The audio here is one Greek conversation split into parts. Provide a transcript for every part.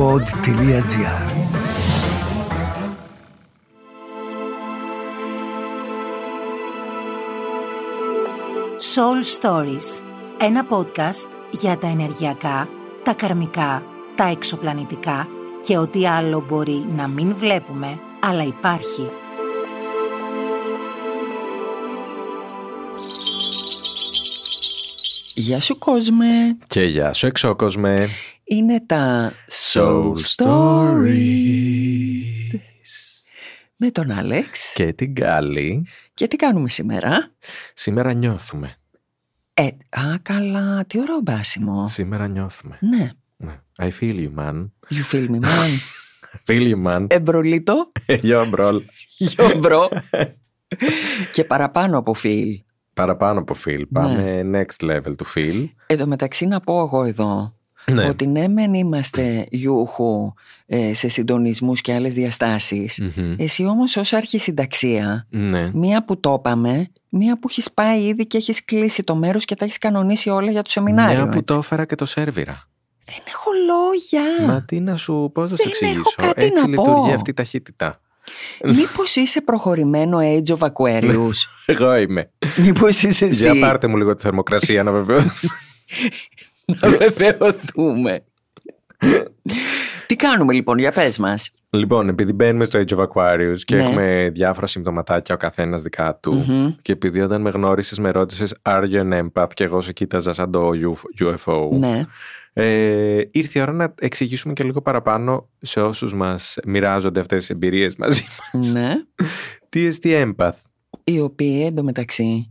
pod.gr Soul Stories Ένα podcast για τα ενεργειακά, τα καρμικά, τα εξωπλανητικά και ό,τι άλλο μπορεί να μην βλέπουμε, αλλά υπάρχει. Γεια σου κόσμε. Και γεια σου εξώκοσμε. Είναι τα Soul Stories. Με τον Άλεξ. Και την Γκάλη. Και τι κάνουμε σήμερα; Σήμερα νιώθουμε. Ε, α, καλά. Τι ωραίο μπάσιμο. Σήμερα νιώθουμε. Ναι. Ναι. I feel you, man. You feel me, man. Feel you, man. Ε, brolito. Yo, bro. Yo bro. και παραπάνω από feel. Παραπάνω από feel. Πάμε next level του feel. Εν τω μεταξύ να πω εγώ εδώ Ναι. ότι ναι μεν είμαστε γιούχου ε, σε συντονισμούς και άλλες διαστάσεις Μμμ. εσύ όμως ως αρχισυνταξία Ναι. μία που το είπαμε μία που έχεις πάει ήδη και έχεις κλείσει το μέρος και τα έχεις κανονίσει όλα για το σεμινάριο Μια που έτσι. το έφερα και το σέρβιρα. δεν έχω λόγια Μα τι να σου, πώς να σου Δεν έχω εξηγήσω. κάτι Έτσι να λειτουργεί πω. αυτή η ταχύτητα. Μήπως είσαι προχωρημένο Age of Aquarius; Εγώ είμαι. Μήπως είσαι εσύ; Για πάρτε μου λίγο τη θερμοκρασία να βεβαιωθώ. να βεβαιωθούμε Τι κάνουμε λοιπόν για πες μας Λοιπόν, επειδή μπαίνουμε στο Age of Aquarius και Ναι. έχουμε διάφορα συμπτωματάκια ο καθένας δικά του, Μμμ. και επειδή όταν με γνώρισες, με ρώτησες Are you an empath; και εγώ σε κοίταζα σαν το UFO. Ναι Ε, ήρθε η ώρα να εξηγήσουμε και λίγο παραπάνω σε όσους μας μοιράζονται αυτές τις εμπειρίες μαζί μας. Ναι Τι εστί empath; Οι οποίοι εντωμεταξύ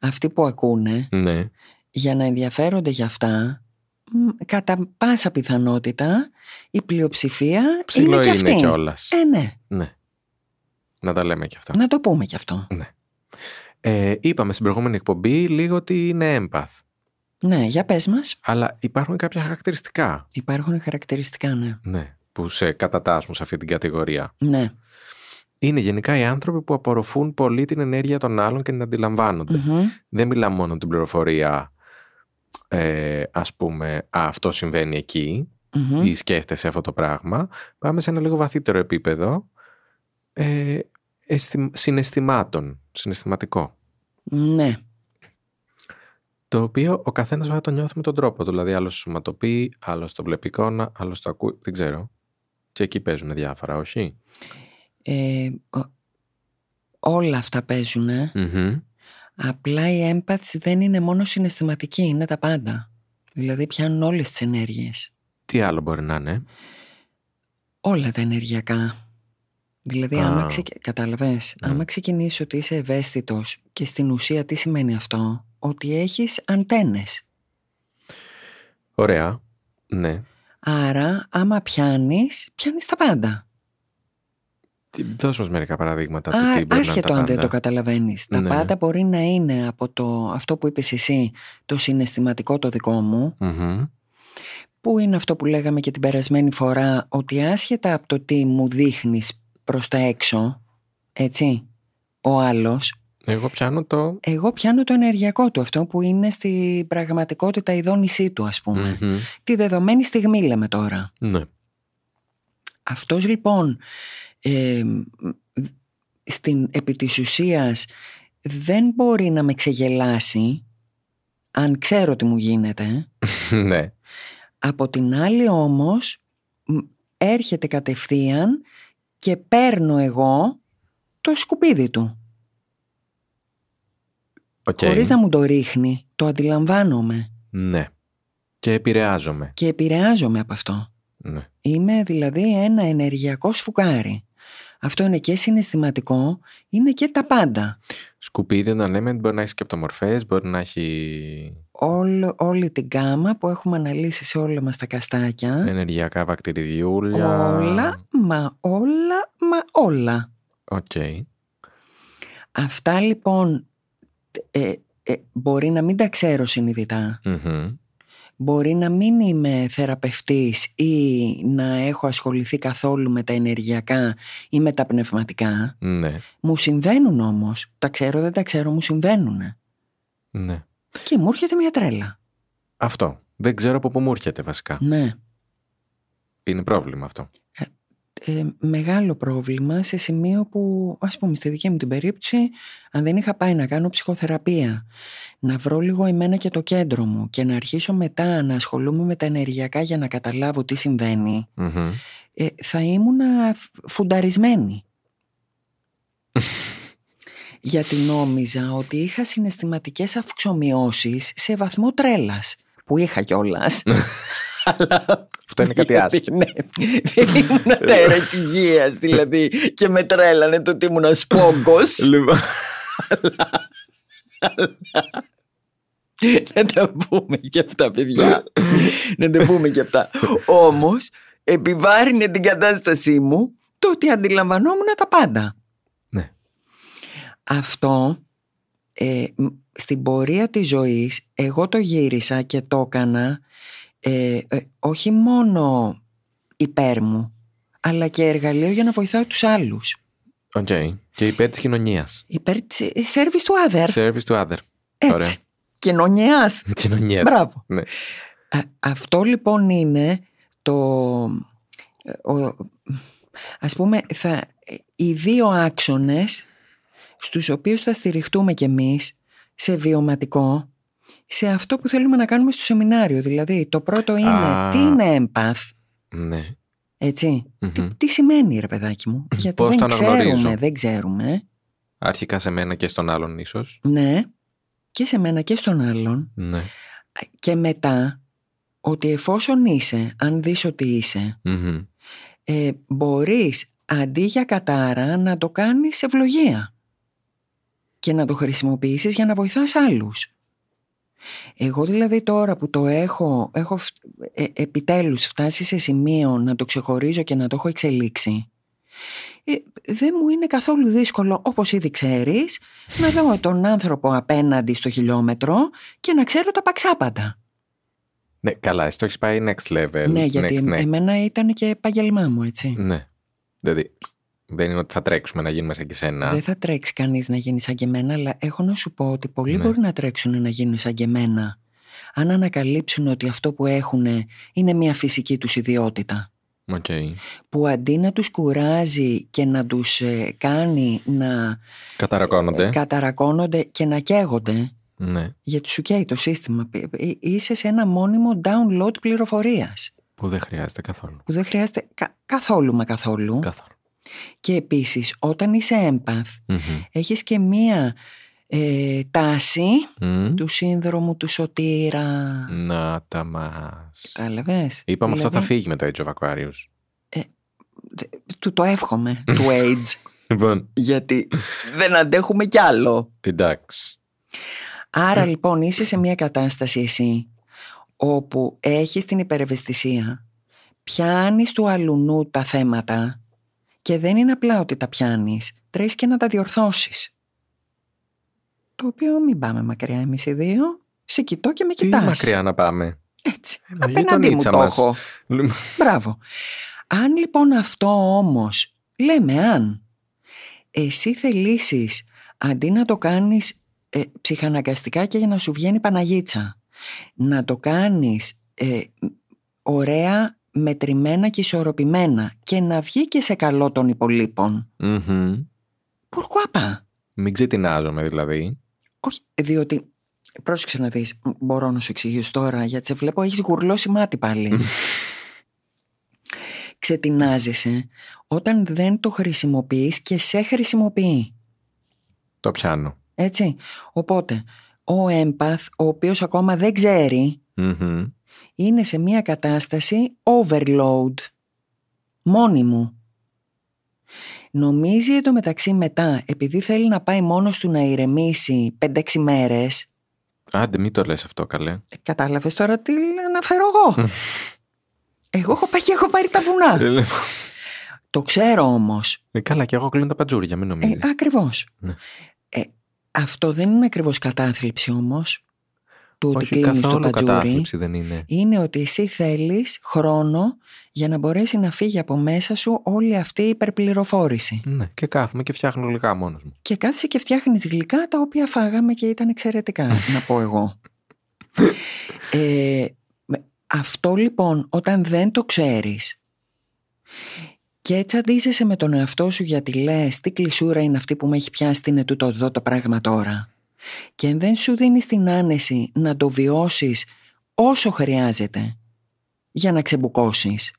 Αυτοί που ακούνε Ναι. για να ενδιαφέρονται για αυτά μ, κατά πάσα πιθανότητα η πλειοψηφία Ψηλό είναι και είναι αυτή. κιόλας. Ε, ναι. Ναι. Να τα λέμε και αυτά. Να το πούμε κι αυτό. Ε, είπαμε στην προηγούμενη εκπομπή λίγο ότι είναι empath. Ναι, για πες μας. Αλλά υπάρχουν κάποια χαρακτηριστικά Υπάρχουν χαρακτηριστικά, ναι. ναι, που σε κατατάσσουν σε αυτή την κατηγορία. Ναι. Είναι γενικά οι άνθρωποι που απορροφούν πολύ την ενέργεια των άλλων και την αντιλαμβάνονται. Μμμ. Δεν μιλάμε μόνο την πληροφορία, ε, ας πούμε, «Α, αυτό συμβαίνει εκεί Μμμ. ή σκέφτεσαι αυτό το πράγμα. Πάμε σε ένα λίγο βαθύτερο επίπεδο ε, αισθη- συναισθημάτων, συναισθηματικό. Ναι. Το οποίο ο καθένας βέβαια το νιώθει με τον τρόπο του. Δηλαδή, άλλος το σωματοποιεί, άλλος το βλέπει εικόνα, άλλος το ακούει. Δεν ξέρω. Και εκεί παίζουν διάφορα, όχι; Ε, ο- όλα αυτά παίζουν. Μμμ. Απλά η έμπαθηση δεν είναι μόνο συναισθηματική, είναι τα πάντα. Δηλαδή πιάνουν όλες τις ενέργειες. Τι άλλο μπορεί να είναι; Όλα τα ενεργειακά. Δηλαδή, Α. άμα ξεκι... κατάλαβες, Ναι. άμα ξεκινήσει ότι είσαι ευαίσθητος και στην ουσία τι σημαίνει αυτό, ότι έχεις αντένες. Ωραία. Ναι. Άρα, άμα πιάνεις, πιάνεις τα πάντα. Τι- Δώσ' μας μερικά παραδείγματα. του Α, τι μπορεί να είναι άσχετο τα αν δεν πάντα. το καταλαβαίνεις. Τα Ναι. πάντα μπορεί να είναι από το, αυτό που είπες εσύ, το συναισθηματικό το δικό μου, Μμμ. που είναι αυτό που λέγαμε και την περασμένη φορά, ότι άσχετα από το τι μου δείχνεις προς τα έξω, έτσι, ο άλλος, Εγώ πιάνω το. εγώ πιάνω το ενεργειακό του, αυτό που είναι στην πραγματικότητα η δόνησή του, ας πούμε. Μμμ. Τη δεδομένη στιγμή λέμε τώρα. Ναι. Αυτός λοιπόν, ε, στην επί της ουσίας, δεν μπορεί να με ξεγελάσει, αν ξέρω τι μου γίνεται. ναι. Από την άλλη όμως, μ, έρχεται κατευθείαν και παίρνω εγώ το σκουπίδι του. Οκ. Χωρίς να μου το ρίχνει, το αντιλαμβάνομαι Ναι. Και επηρεάζομαι. και επηρεάζομαι από αυτό. Ναι. Είμαι δηλαδή ένα ενεργειακό σφουγγάρι. Αυτό είναι και συναισθηματικό, είναι και τα πάντα. Σκουπίδι να λέμε μπορεί να έχεις σκεπτομορφές, μπορεί να έχει Όλο, όλη την γκάμα που έχουμε αναλύσει σε όλα μας τα καστάκια. ενεργειακά βακτηριδιούλια. Όλα, μα όλα, μα όλα. Οκ. Αυτά λοιπόν ε, ε, μπορεί να μην τα ξέρω συνειδητά. Μμμ. Μπορεί να μην είμαι θεραπευτής ή να έχω ασχοληθεί καθόλου με τα ενεργειακά ή με τα πνευματικά. Ναι. Μου συμβαίνουν όμως. Τα ξέρω, δεν τα ξέρω, μου συμβαίνουν. Ναι. Και μου έρχεται μια τρέλα. Αυτό. Δεν ξέρω από πού μου έρχεται βασικά. Ναι. είναι πρόβλημα αυτό. ε, μεγάλο πρόβλημα σε σημείο που, ας πούμε, στη δική μου την περίπτωση, αν δεν είχα πάει να κάνω ψυχοθεραπεία, να βρω λίγο εμένα και το κέντρο μου και να αρχίσω μετά να ασχολούμαι με τα ενεργειακά για να καταλάβω τι συμβαίνει, Μμμ. ε, θα ήμουνα φουνταρισμένη. Γιατί νόμιζα ότι είχα συναισθηματικές αυξομοιώσεις σε βαθμό τρέλας, που είχα κιόλας. Αλλά Αυτό είναι κάτι άσχημο. ναι, δεν ήμουν τέρας υγείας δηλαδή και με τρέλανε το ότι ήμουν σπόγκος. Λοιπόν, Να τα πούμε και αυτά παιδιά. Να τα πούμε και αυτά. Όμως επιβάρυνε την κατάστασή μου το ότι αντιλαμβανόμουν τα πάντα. Ναι. Αυτό ε, μ, στην πορεία της ζωής εγώ το γύρισα και το έκανα ε, ε, όχι μόνο υπέρ μου αλλά και εργαλείο για να βοηθάω τους άλλους. Οκ. Και υπέρ της κοινωνίας. Υπέρ της ε, service to other. Service to other. Έτσι. Ωραία. Κοινωνίας. Κοινωνίας. Μπράβο. Ναι. Α- αυτό λοιπόν είναι το... Ο, ας πούμε, θα, οι δύο άξονες στους οποίους θα στηριχτούμε κι εμείς σε βιωματικό, σε αυτό που θέλουμε να κάνουμε στο σεμινάριο. Δηλαδή, το πρώτο είναι Α. τι είναι empath, Ναι. έτσι. Μμμ. Τι, τι σημαίνει ρε παιδάκι μου; Γιατί Πώς δεν το αναγνωρίζω; ξέρουμε, δεν ξέρουμε. Αρχικά σε μένα και στον άλλον ίσως. Ναι, και σε μένα και στον άλλον. Ναι. Και μετά, ότι εφόσον είσαι, αν δεις ότι είσαι, Μμμ. ε, μπορείς αντί για κατάρα να το κάνεις ευλογία και να το χρησιμοποιήσεις για να βοηθάς άλλους. Εγώ δηλαδή τώρα που το έχω, έχω φ- ε, επιτέλους φτάσει σε σημείο να το ξεχωρίζω και να το έχω εξελίξει ε, δεν μου είναι καθόλου δύσκολο όπως ήδη ξέρεις να δω τον άνθρωπο απέναντι στο χιλιόμετρο και να ξέρω τα παξάπαντα. Ναι, καλά, εσύ το έχεις πάει next level. ναι, γιατί next, εμ- next. εμένα ήταν και επάγγελμά μου έτσι. Ναι. Δηλαδή, δεν είναι ότι θα τρέξουμε να γίνουμε σαν και σένα. Δεν θα τρέξει κανείς να γίνει σαν και εμένα, αλλά έχω να σου πω ότι πολλοί Ναι. μπορεί να τρέξουν να γίνουν σαν και εμένα. Αν ανακαλύψουν ότι αυτό που έχουν είναι μια φυσική τους ιδιότητα. Οκ. Που αντί να τους κουράζει και να τους ε, κάνει να Καταρρακώνονται. ε, καταρρακώνονται και να καίγονται, Ναι. γιατί σου καίει το σύστημα, ε, ε, είσαι σε ένα μόνιμο download πληροφορίας. Που δεν χρειάζεται καθόλου. Που δεν χρειάζεται κα- καθόλου μα καθόλου. Καθόλου. Και επίσης όταν είσαι empath, Μμμ. έχεις και μία ε, τάση Μμμ. του σύνδρομου του σωτήρα. Να τα μας. Κατάλαβες; Είπαμε αυτό θα Δηλαδή, φύγει με το Age of Aquarius. Του το εύχομαι, του AIDS. Λοιπόν, γιατί δεν αντέχουμε κι άλλο. εντάξει. Άρα λοιπόν είσαι σε μια κατάσταση εσύ όπου έχεις την υπερευαισθησία, πιάνεις του αλουνού τα θέματα και δεν είναι απλά ότι τα πιάνεις, τρέχεις και να τα διορθώσεις. Το οποίο μην πάμε μακριά εμείς οι δύο, σε κοιτώ και με Τι κοιτάς. μακριά να πάμε. Έτσι, Ένα απέναντί μου γειτονίτσα το μας. έχω. Λοιπόν, Μπράβο. Αν λοιπόν αυτό όμως, λέμε αν, εσύ θελήσεις αντί να το κάνεις ε, ψυχαναγκαστικά και για να σου βγαίνει Παναγίτσα, να το κάνεις ε, ωραία, μετρημένα και ισορροπημένα και να βγει και σε καλό των υπολείπων. μμμ. Πουρκουάπα. Μην ξετινάζομαι δηλαδή. Όχι, διότι, πρόσεξε να δεις, μ, μπορώ να σου εξηγήσω τώρα, γιατί σε βλέπω έχεις γουρλώσει μάτι πάλι. Ξετινάζεσαι όταν δεν το χρησιμοποιείς και σε χρησιμοποιεί. Το πιάνω. Έτσι. Οπότε, ο έμπαθ, ο οποίος ακόμα δεν ξέρει, Μμμ. Είναι σε μια κατάσταση overload. Μόνιμου. Νομίζει εντωμεταξύ μετά, επειδή θέλει να πάει μόνος του να ηρεμήσει 5-6 μέρες, Άντε, μην το λες αυτό, καλέ. Ε, Κατάλαβες τώρα τι αναφέρω εγώ. εγώ έχω πάει και έχω πάρει τα βουνά. Ε, το ξέρω όμως. ε, καλά, και εγώ κλείνω τα πατζούρια, μην Ε, νομίζεις. ακριβώς. Ναι. Ε, αυτό δεν είναι ακριβώς κατάθλιψη όμως. Του ότι Όχι κλείνεις το καθόλου πατζούρι. κατάθλιψη δεν είναι. Είναι ότι εσύ θέλεις χρόνο για να μπορέσει να φύγει από μέσα σου όλη αυτή η υπερπληροφόρηση. Ναι, και κάθομαι και φτιάχνω γλυκά μόνος μου. Και κάθεσαι και φτιάχνεις γλυκά τα οποία φάγαμε και ήταν εξαιρετικά, να πω εγώ. Ε, με- αυτό λοιπόν όταν δεν το ξέρεις Και έτσι αντίζεσαι με τον εαυτό σου γιατί λες τι κλεισούρα είναι αυτή που με έχει πιάσει την ετούτο εδώ το πράγμα τώρα. Και δεν σου δίνεις την άνεση να το βιώσεις όσο χρειάζεται για να ξεμπουκωσεις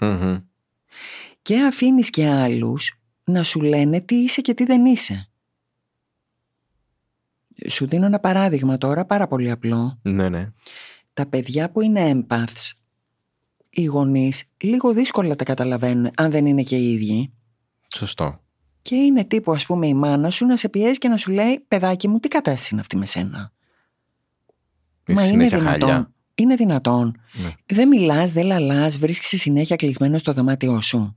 Και αφήνεις και άλλους να σου λένε τι είσαι και τι δεν είσαι. Σου δίνω ένα παράδειγμα τώρα πάρα πολύ απλό. Ναι, ναι. Τα παιδιά που είναι empaths, οι γονείς λίγο δύσκολα τα καταλαβαίνουν αν δεν είναι και οι ίδιοι. Σωστό. Και είναι τύπου ας πούμε η μάνα σου να σε πιέζει και να σου λέει παιδάκι μου τι κατάσταση είναι αυτή με σένα; Μα είναι δυνατόν. Είναι δυνατόν. Ναι. Δεν μιλάς, δεν λαλάς, βρίσκεσαι συνέχεια κλεισμένο στο δωμάτιό σου.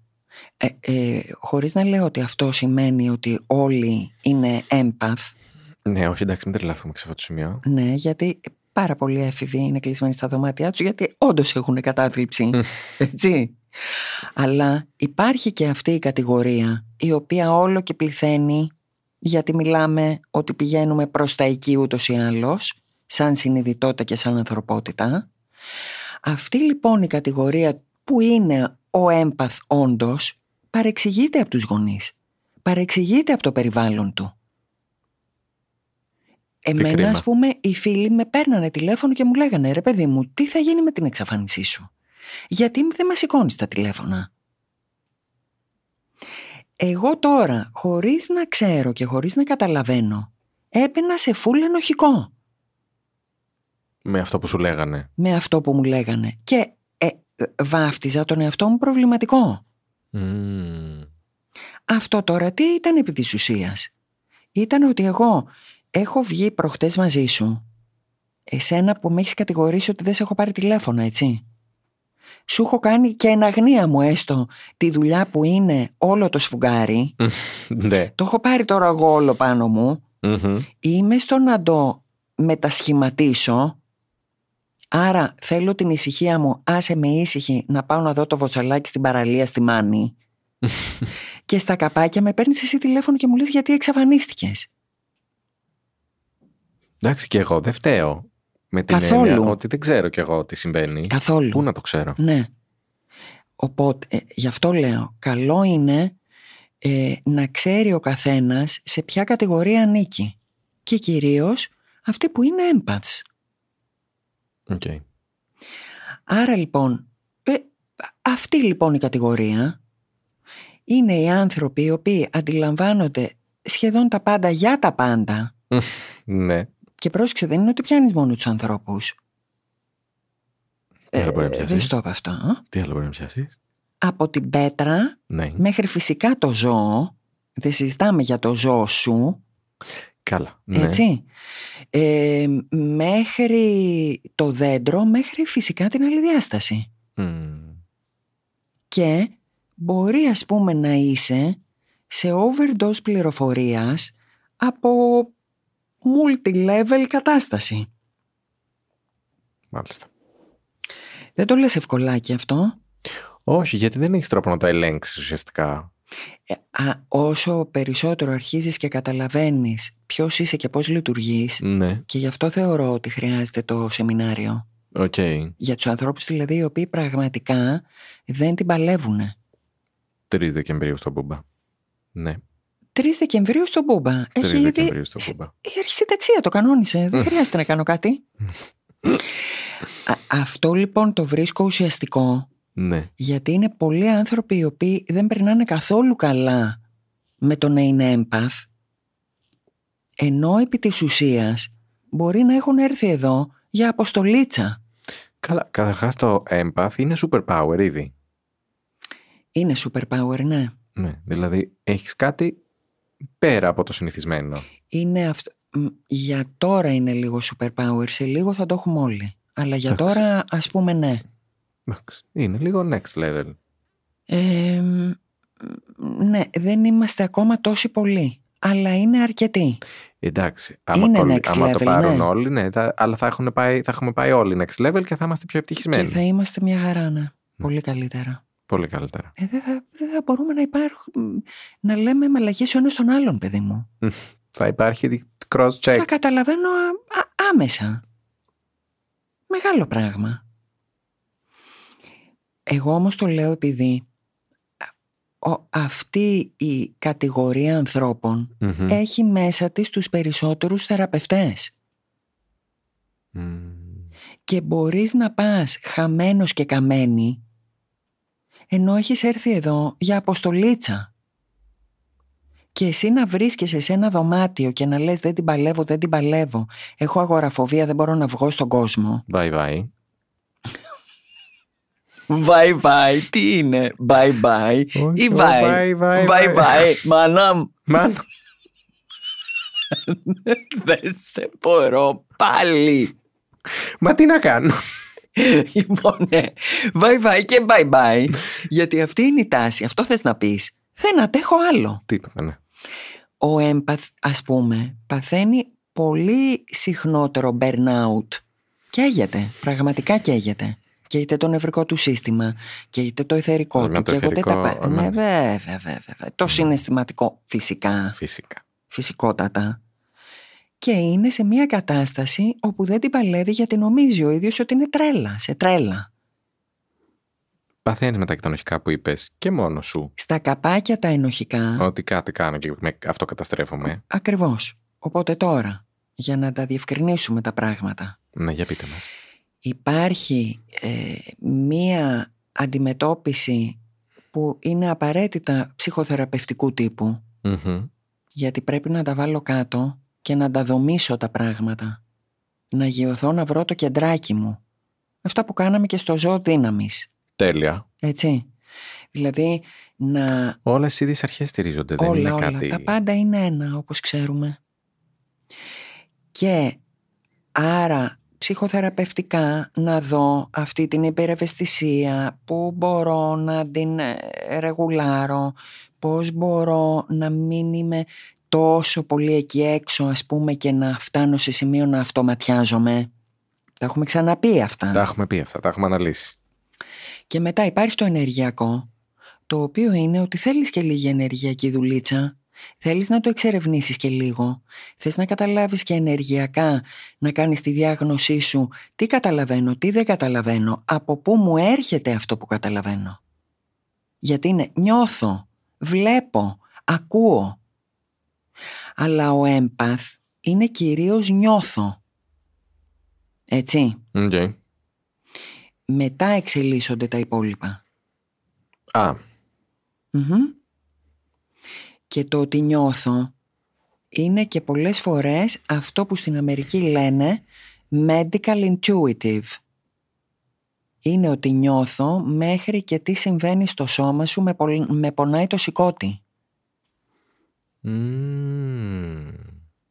Ε, ε, χωρίς να λέω ότι αυτό σημαίνει ότι όλοι είναι empath. Ναι, όχι, εντάξει, μην τρελαθούμε σε αυτό το σημείο. Ναι, γιατί πάρα πολλοί έφηβοι είναι κλεισμένοι στα δωμάτια τους γιατί όντως έχουν κατάθλιψη. έτσι. Αλλά υπάρχει και αυτή η κατηγορία η οποία όλο και πληθαίνει γιατί μιλάμε ότι πηγαίνουμε προς τα εκεί ούτως ή άλλως σαν συνειδητότητα και σαν ανθρωπότητα. Αυτή λοιπόν η κατηγορία που είναι ο έμπαθ όντως παρεξηγείται από τους γονείς. Παρεξηγείται από το περιβάλλον του. Εμένα, ας πούμε, οι φίλοι με παίρνανε τηλέφωνο και μου λέγανε ρε παιδί μου, τι θα γίνει με την εξαφάνισή σου; Γιατί δεν με σηκώνει τα τηλέφωνα; Εγώ τώρα, χωρίς να ξέρω και χωρίς να καταλαβαίνω, έμπαινα σε φούλ ενοχικό. Με αυτό που σου λέγανε. Με αυτό που μου λέγανε. Και ε, βάφτιζα τον εαυτό μου προβληματικό. Αυτό τώρα τι ήταν επί της ουσίας; Ήταν ότι εγώ έχω βγει προχτές μαζί σου. Εσένα που με έχεις κατηγορήσει ότι δεν σε έχω πάρει τηλέφωνα, έτσι. Σου έχω κάνει και εν αγνία μου έστω τη δουλειά που είναι όλο το σφουγγάρι. ναι. Το έχω πάρει τώρα εγώ όλο πάνω μου. Είμαι στο να το μετασχηματίσω. Άρα θέλω την ησυχία μου, άσε με ήσυχη να πάω να δω το βοτσαλάκι στην παραλία στη Μάνη. και στα καπάκια με παίρνεις εσύ τηλέφωνο και μου λες γιατί εξαφανίστηκες; Εντάξει και εγώ δεν φταίω. Με την Καθόλου. έννοια ότι δεν ξέρω κι εγώ τι συμβαίνει. Καθόλου. Πού να το ξέρω. Ναι. Οπότε, ε, γι' αυτό λέω, καλό είναι ε, να ξέρει ο καθένας σε ποια κατηγορία ανήκει. Και κυρίως αυτοί που είναι empaths. Okay. Άρα λοιπόν, ε, αυτή λοιπόν η κατηγορία είναι οι άνθρωποι οι οποίοι αντιλαμβάνονται σχεδόν τα πάντα για τα πάντα. ναι. Και πρόσεξε, δεν είναι ότι πιάνεις μόνο τους ανθρώπους. Τι άλλο μπορεί να πιάσεις; Δεν στο είπα αυτό. α. Τι άλλο μπορεί να πιάσεις; Από την πέτρα Ναι. μέχρι φυσικά το ζώο. Δεν συζητάμε για το ζώο σου. Καλά. Ναι. Έτσι. Ε, μέχρι το δέντρο, μέχρι φυσικά την άλλη διάσταση. Μμμ. Και μπορεί ας πούμε να είσαι σε overdose πληροφορίας από multi-level κατάσταση. Μάλιστα. Δεν το λες ευκολάκι αυτό. Όχι, γιατί δεν έχεις τρόπο να το ελέγξεις ουσιαστικά. Ε, α, όσο περισσότερο αρχίζεις και καταλαβαίνεις ποιος είσαι και πώς λειτουργείς Ναι. και γι' αυτό θεωρώ ότι χρειάζεται το σεμινάριο. Οκ. Για τους ανθρώπους δηλαδή οι οποίοι πραγματικά δεν την παλεύουν. 3 Δεκεμβρίου στο Μπούμπα. Ναι. 3 Δεκεμβρίου στο Μπούμπα. 3 Έχει ήδη... Δεκεμβρίου στο Μπούμπα. Η αρχισυνταξία το κανόνισε. Δεν χρειάζεται να κάνω κάτι. Α, αυτό λοιπόν το βρίσκω ουσιαστικό Ναι. γιατί είναι πολλοί άνθρωποι οι οποίοι δεν περνάνε καθόλου καλά με το να είναι empath ενώ επί της ουσίας μπορεί να έχουν έρθει εδώ για αποστολίτσα. Καλά, καταρχάς το empath είναι superpower ήδη. Είναι superpower, ναι. Ναι. Δηλαδή έχεις κάτι πέρα από το συνηθισμένο. Είναι αυτό. μ, Για τώρα είναι λίγο superpower, σε λίγο θα το έχουμε όλοι. Αλλά για Εντάξει. τώρα ας πούμε ναι. Εντάξει, Είναι λίγο next level. Ε, μ, ναι, δεν είμαστε ακόμα τόσοι πολλοί. Αλλά είναι αρκετοί. Εντάξει, άμα, Είναι κολλ- next άμα το level, πάρουν ναι. όλοι, ναι, τα- αλλά θα, έχουν πάει, θα έχουμε πάει όλοι next level και θα είμαστε πιο ευτυχισμένοι. Και θα είμαστε μια χαρά, ναι. Πολύ καλύτερα. Πολύ καλύτερα. Ε, δεν, θα, δεν θα μπορούμε να υπάρχουμε, να λέμε μαλακίες ο ένας τον άλλον, παιδί μου. Θα υπάρχει cross-check. Θα καταλαβαίνω α- α- άμεσα. Μεγάλο πράγμα. Εγώ όμως το λέω επειδή α, ο- αυτή η κατηγορία ανθρώπων Μμμ. έχει μέσα της τους περισσότερους θεραπευτές. Μμμ. και μπορείς να πας χαμένος και καμένη ενώ έχεις έρθει εδώ για αποστολίτσα. Και εσύ να βρίσκεσαι σε ένα δωμάτιο και να λες δεν την παλεύω, δεν την παλεύω. Έχω αγοραφοβία, δεν μπορώ να βγω στον κόσμο. Bye bye. Bye bye, τι είναι, bye bye Όχι, ή το bye, bye, bye, bye bye. bye, μανάμ, Μαν. δεν σε μπορώ πάλι. Μα τι να κάνω; Λοιπόν, ναι. Bye bye και bye bye. Γιατί αυτή είναι η τάση. Αυτό θες να πεις. Δεν αντέχω άλλο. Τίποτα, ναι. Ο έμπαθ, ας πούμε, παθαίνει πολύ συχνότερο burnout. Καίγεται. Πραγματικά καίγεται. Καίγεται το νευρικό του σύστημα. Καίγεται το εθερικό Ναι, του. με το καίγονται τα εθερικό, πα- ναι. Ναι, βέβαια, βέβαια, βέβαια. Το συναισθηματικό, φυσικά. Φυσικά. Φυσικότατα. Και είναι σε μια κατάσταση όπου δεν την παλεύει γιατί νομίζει ο ίδιος ότι είναι τρέλα, σε τρέλα. Παθαίνεις μετά και τα ενοχικά που είπες και μόνος σου. Στα καπάκια τα ενοχικά, Ότι κάτι κάνω και με αυτό καταστρέφομαι. ακριβώς. Οπότε τώρα, για να τα διευκρινίσουμε τα πράγματα, Ναι, για πείτε μας. υπάρχει ε, μία αντιμετώπιση που είναι απαραίτητα ψυχοθεραπευτικού τύπου, Μμμ. γιατί πρέπει να τα βάλω κάτω και να τα δομήσω τα πράγματα. Να γιωθώ να βρω το κεντράκι μου. Αυτά που κάναμε και στο ζώο δύναμης. Τέλεια. Έτσι. Δηλαδή να Όλες οι ίδιε αρχές στηρίζονται. Δεν όλα, είναι όλα. κάτι. Τα πάντα είναι ένα όπως ξέρουμε. Και άρα ψυχοθεραπευτικά να δω αυτή την υπερευαισθησία, πού μπορώ να την ε, ρεγουλάρω, πώς μπορώ να μην είμαι τόσο πολύ εκεί έξω ας πούμε και να φτάνω σε σημείο να αυτοματιάζομαι. Τα έχουμε ξαναπεί αυτά. Τα έχουμε πει αυτά, τα έχουμε αναλύσει. Και μετά υπάρχει το ενεργειακό, το οποίο είναι ότι θέλεις και λίγη ενεργειακή δουλίτσα. Θέλεις να το εξερευνήσεις και λίγο. Θες να καταλάβεις και ενεργειακά, να κάνεις τη διάγνωσή σου τι καταλαβαίνω, τι δεν καταλαβαίνω, από πού μου έρχεται αυτό που καταλαβαίνω. Γιατί είναι νιώθω, βλέπω, ακούω. Αλλά ο empath είναι κυρίως νιώθω. Έτσι, Οκ. μετά εξελίσσονται τα υπόλοιπα. Α, Μμμ. Και το ότι νιώθω είναι και πολλές φορές αυτό που στην Αμερική λένε medical intuitive. Είναι ότι νιώθω μέχρι και τι συμβαίνει στο σώμα σου με, πολ- με πονάει το συκώτι. Μμμ.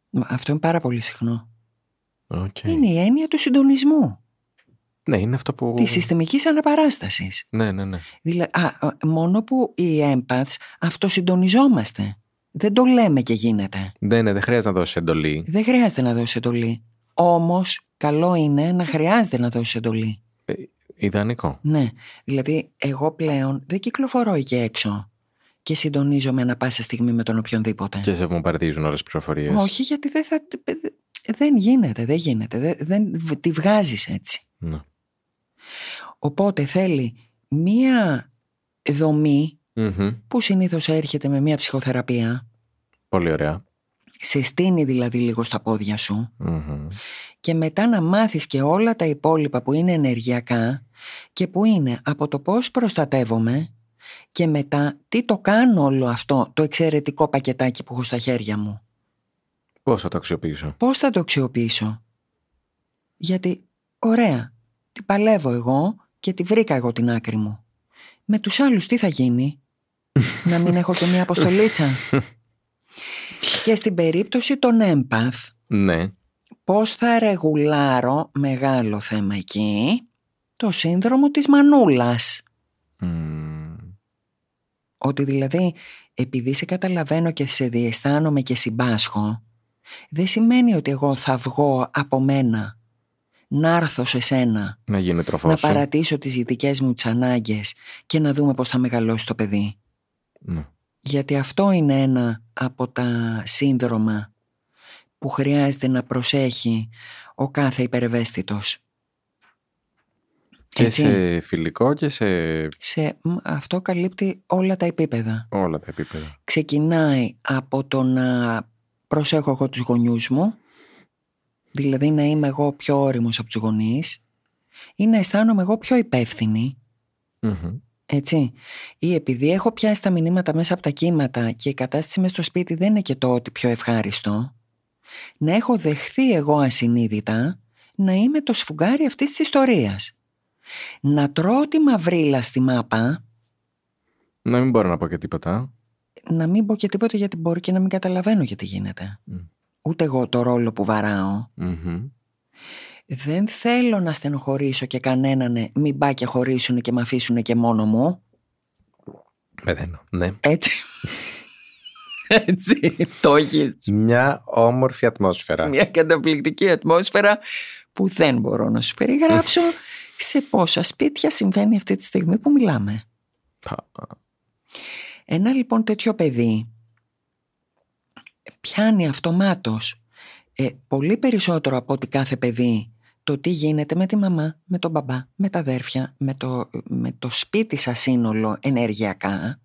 Μα Αυτό είναι πάρα πολύ συχνό. Οκ. Είναι η έννοια του συντονισμού, Ναι, είναι αυτό που. της συστημικής αναπαράστασης. Ναι, ναι, ναι. Δηλαδή, α, α, μόνο που οι empaths αυτοσυντονιζόμαστε. Δεν το λέμε και γίνεται. Δεν, ναι, δεν χρειάζεται να δώσει εντολή. Δεν χρειάζεται να δώσει εντολή. Όμως, καλό είναι να χρειάζεται να δώσει εντολή. Ε, ιδανικό. Ναι. Δηλαδή, εγώ πλέον δεν κυκλοφορώ εκεί έξω και συντονίζομαι ανα πάσα στιγμή με τον οποιονδήποτε. Και σε βομβαρδίζουν όλες τις πληροφορίες. Όχι, γιατί δεν θα. Δεν γίνεται, δεν γίνεται. Δεν, δεν τη βγάζεις έτσι. Ναι. Οπότε θέλει μία δομή Μμμ. που συνήθως έρχεται με μία ψυχοθεραπεία, Πολύ ωραία. σε στείνει δηλαδή λίγο στα πόδια σου Μμμ. και μετά να μάθεις και όλα τα υπόλοιπα που είναι ενεργειακά και που είναι από το πώς προστατεύομαι και μετά τι το κάνω όλο αυτό το εξαιρετικό πακετάκι που έχω στα χέρια μου; Πώς θα το αξιοποιήσω; Πώς θα το αξιοποιήσω; Γιατί, ωραία, την παλεύω εγώ και τη βρήκα εγώ την άκρη μου. Με τους άλλους τι θα γίνει; να μην έχω και μία αποστολίτσα; και στην περίπτωση των έμπαθ, Ναι. πώς θα ρεγουλάρω μεγάλο θέμα εκεί, το σύνδρομο της μανούλας; Μμμ. Ότι δηλαδή επειδή σε καταλαβαίνω και σε διαισθάνομαι και συμπάσχω, δεν σημαίνει ότι εγώ θα βγω από μένα, να έρθω σε σένα, Να γίνει τροφός να σου. παρατήσω τις δικές μου τις ανάγκες και να δούμε πώς θα μεγαλώσει το παιδί. Ναι. Γιατί αυτό είναι ένα από τα σύνδρομα που χρειάζεται να προσέχει ο κάθε υπερευαίσθητος. Και Έτσι. σε φιλικό και σε Σε, μ, αυτό καλύπτει όλα τα επίπεδα. όλα τα επίπεδα. Ξεκινάει από το να προσέχω εγώ τους γονιούς μου, δηλαδή να είμαι εγώ πιο όριμος από τους γονείς, ή να αισθάνομαι εγώ πιο υπεύθυνη, Μμμ. έτσι. Ή επειδή έχω πιάσει τα μηνύματα μέσα από τα κύματα και η κατάσταση μες στο σπίτι δεν είναι και το ότι πιο ευχάριστο, να έχω δεχθεί εγώ ασυνείδητα να είμαι το σφουγγάρι αυτής της ιστορίας. Να τρώω τη μαυρίλα στη μάπα, Να μην μπορώ να πω και τίποτα. να μην πω και τίποτα γιατί μπορεί και να μην καταλαβαίνω γιατί γίνεται. Μμ. Ούτε εγώ το ρόλο που βαράω. Μμμ. Δεν θέλω να στενοχωρήσω και κανέναν μην πάει και χωρίσουν και με αφήσουν και μόνο μου. Πεθαίνω. Ναι. Έτσι. Έτσι. Το έχεις. Μια όμορφη ατμόσφαιρα. Μια καταπληκτική ατμόσφαιρα που δεν μπορώ να σου περιγράψω σε πόσα σπίτια συμβαίνει αυτή τη στιγμή που μιλάμε. Πα. Ένα λοιπόν τέτοιο παιδί πιάνει αυτομάτως ε, πολύ περισσότερο από ότι κάθε παιδί το τι γίνεται με τη μαμά, με τον μπαμπά, με τα αδέρφια, με το, με το σπίτι σας σύνολο ενεργειακά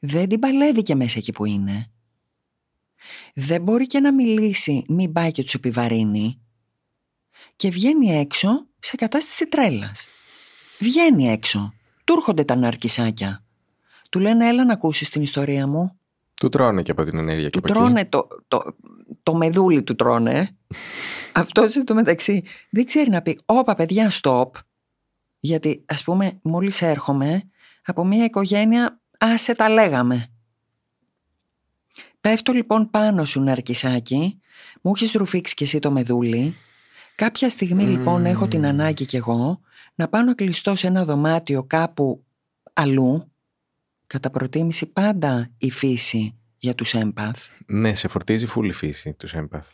δεν την παλεύει και μέσα εκεί που είναι. Δεν μπορεί και να μιλήσει, μην πάει και τους επιβαρύνει και βγαίνει έξω σε κατάσταση τρέλας. Βγαίνει έξω. Του έρχονται τα ναρκισάκια. Του λένε έλα να ακούσεις την ιστορία μου. Του τρώνε και από την ενέργεια και Του από εκεί. τρώνε το, το, το μεδούλι του τρώνε. Αυτός εν τω μεταξύ δεν ξέρει να πει όπα παιδιά stop. Γιατί ας πούμε μόλις έρχομαι από μια οικογένεια άσε τα λέγαμε. Πέφτω λοιπόν πάνω σου ναρκισάκι, μου έχεις ρουφήξει κι εσύ το μεδούλι. Κάποια στιγμή λοιπόν έχω την ανάγκη κι εγώ να πάω να κλειστώ σε ένα δωμάτιο κάπου αλλού. Κατά προτίμηση πάντα η φύση για τους έμπαθ. Ναι, σε φορτίζει φούλη φύση τους έμπαθ.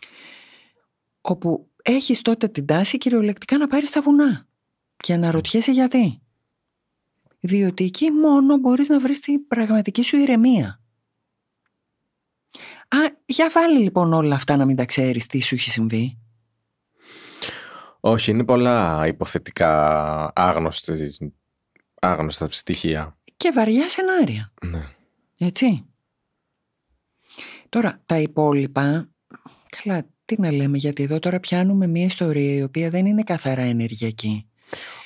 όπου έχεις τότε την τάση κυριολεκτικά να πάρεις τα βουνά και αναρωτιέσαι γιατί. Διότι εκεί μόνο μπορείς να βρεις την πραγματική σου ηρεμία. Α, για βάλει λοιπόν όλα αυτά να μην τα ξέρεις τι σου έχει συμβεί. Όχι, είναι πολλά υποθετικά άγνωστα, άγνωστα στοιχεία. Και βαριά σενάρια, Ναι. έτσι. Τώρα, τα υπόλοιπα, καλά, τι να λέμε, γιατί εδώ τώρα πιάνουμε μια ιστορία η οποία δεν είναι καθαρά ενεργειακή.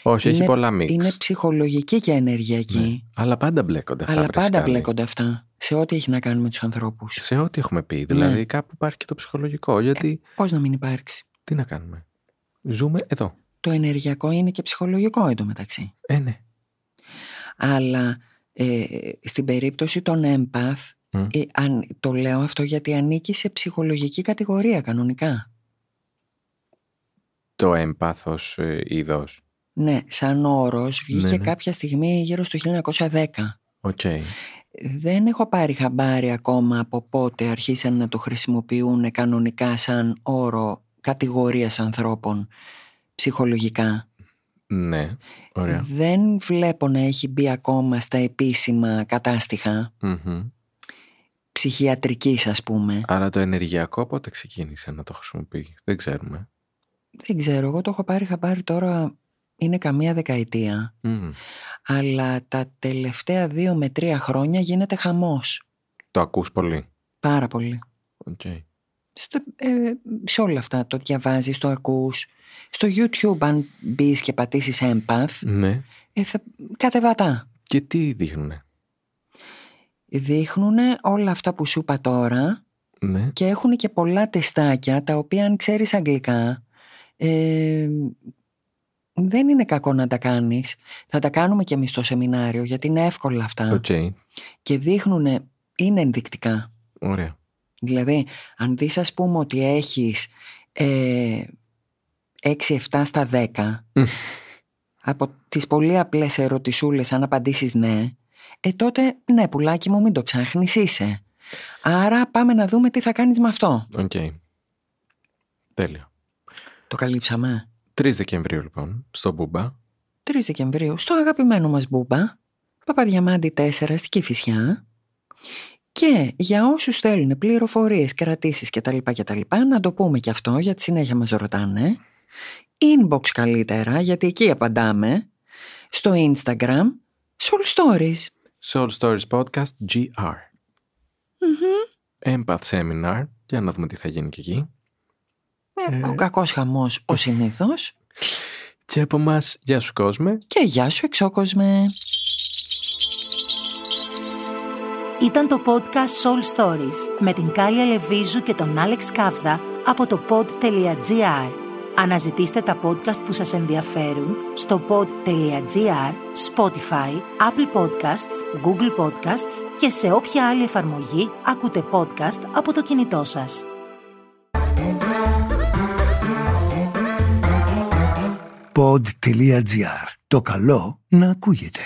Όχι, έχει Είναι- πολλά μίξ. Είναι ψυχολογική και ενεργειακή. Ναι. Αλλά πάντα μπλέκονται αυτά. Αλλά βρε πάντα σκάλι. μπλέκονται αυτά σε ό,τι έχει να κάνει με τους ανθρώπους. Σε ό,τι έχουμε πει. Δηλαδή Ναι. κάπου υπάρχει και το ψυχολογικό. Γιατί Πώς να μην υπάρξει. τι να κάνουμε. Ζούμε εδώ. Το ενεργειακό είναι και ψυχολογικό εντωμεταξύ. Ε, ναι. Αλλά ε, στην περίπτωση των empath, Μμ. ε, αν, το λέω αυτό γιατί ανήκει σε ψυχολογική κατηγορία κανονικά. Το empath ως ε, είδος. Ναι, σαν όρος βγήκε Ναι, ναι. κάποια στιγμή γύρω στο 1910. Οκ. Δεν έχω πάρει χαμπάρι ακόμα από πότε αρχίσαν να το χρησιμοποιούν κανονικά σαν όρο κατηγορίας ανθρώπων ψυχολογικά. Ναι. Ωραία. Δεν βλέπω να έχει μπει ακόμα στα επίσημα κατάστιχα Μμμ. ψυχιατρικής ας πούμε. Άρα το ενεργειακό πότε ξεκίνησε να το χρησιμοποιεί; Δεν ξέρουμε. Δεν ξέρω, εγώ το έχω πάρει χαμπάρι τώρα είναι καμία δεκαετία. Μμ. Αλλά τα τελευταία δύο με τρία χρόνια γίνεται χαμός. Το ακούς πολύ; Πάρα πολύ. Οκ. Στο, ε, σε όλα αυτά το διαβάζεις, το ακούς. Στο YouTube αν μπεις και πατήσεις empath, Ναι. ε, θα, κατεβατά. Και τι δείχνουνε; Δείχνουν όλα αυτά που σου είπα τώρα Ναι. και έχουν και πολλά τεστάκια τα οποία αν ξέρεις αγγλικά ε, δεν είναι κακό να τα κάνεις. Θα τα κάνουμε και εμείς στο σεμινάριο γιατί είναι εύκολα αυτά Οκ. και δείχνουν, είναι ενδεικτικά. Ωραία. Δηλαδή, αν δεις ας πούμε ότι έχεις ε, 6-7 στα 10 Μμ. από τις πολύ απλές ερωτησούλες αν απαντήσεις ναι, ε τότε ναι πουλάκι μου μην το ψάχνεις είσαι. Άρα πάμε να δούμε τι θα κάνεις με αυτό. Οκ. Τέλειο. Το καλύψαμε. 3 Δεκεμβρίου λοιπόν, στο Μπούμπα. 3 Δεκεμβρίου στο αγαπημένο μας Μπούμπα, Παπαδιαμάντη 4 στη Κηφισιά και για όσους θέλουν πληροφορίες, κρατήσεις κτλ. κτλ να το πούμε και αυτό γιατί συνέχεια μας ρωτάνε inbox καλύτερα, γιατί εκεί απαντάμε, στο Instagram, Soul Stories. Soul Stories Podcast GR. Empath Seminar. Για να δούμε τι θα γίνει και εκεί. Ε, ο κακός χαμός, ο συνήθως. Και από μας, γεια σου κόσμε. Και γεια σου εξώκοσμε. Ήταν το podcast Soul Stories με την Κάλια Λεβίζου και τον Άλεξ Κάβδα από το pod.gr. Αναζητήστε τα podcast που σας ενδιαφέρουν στο pod.gr, Spotify, Apple Podcasts, Google Podcasts και σε όποια άλλη εφαρμογή ακούτε podcast από το κινητό σας. pod.gr. Το καλό να ακούγεται.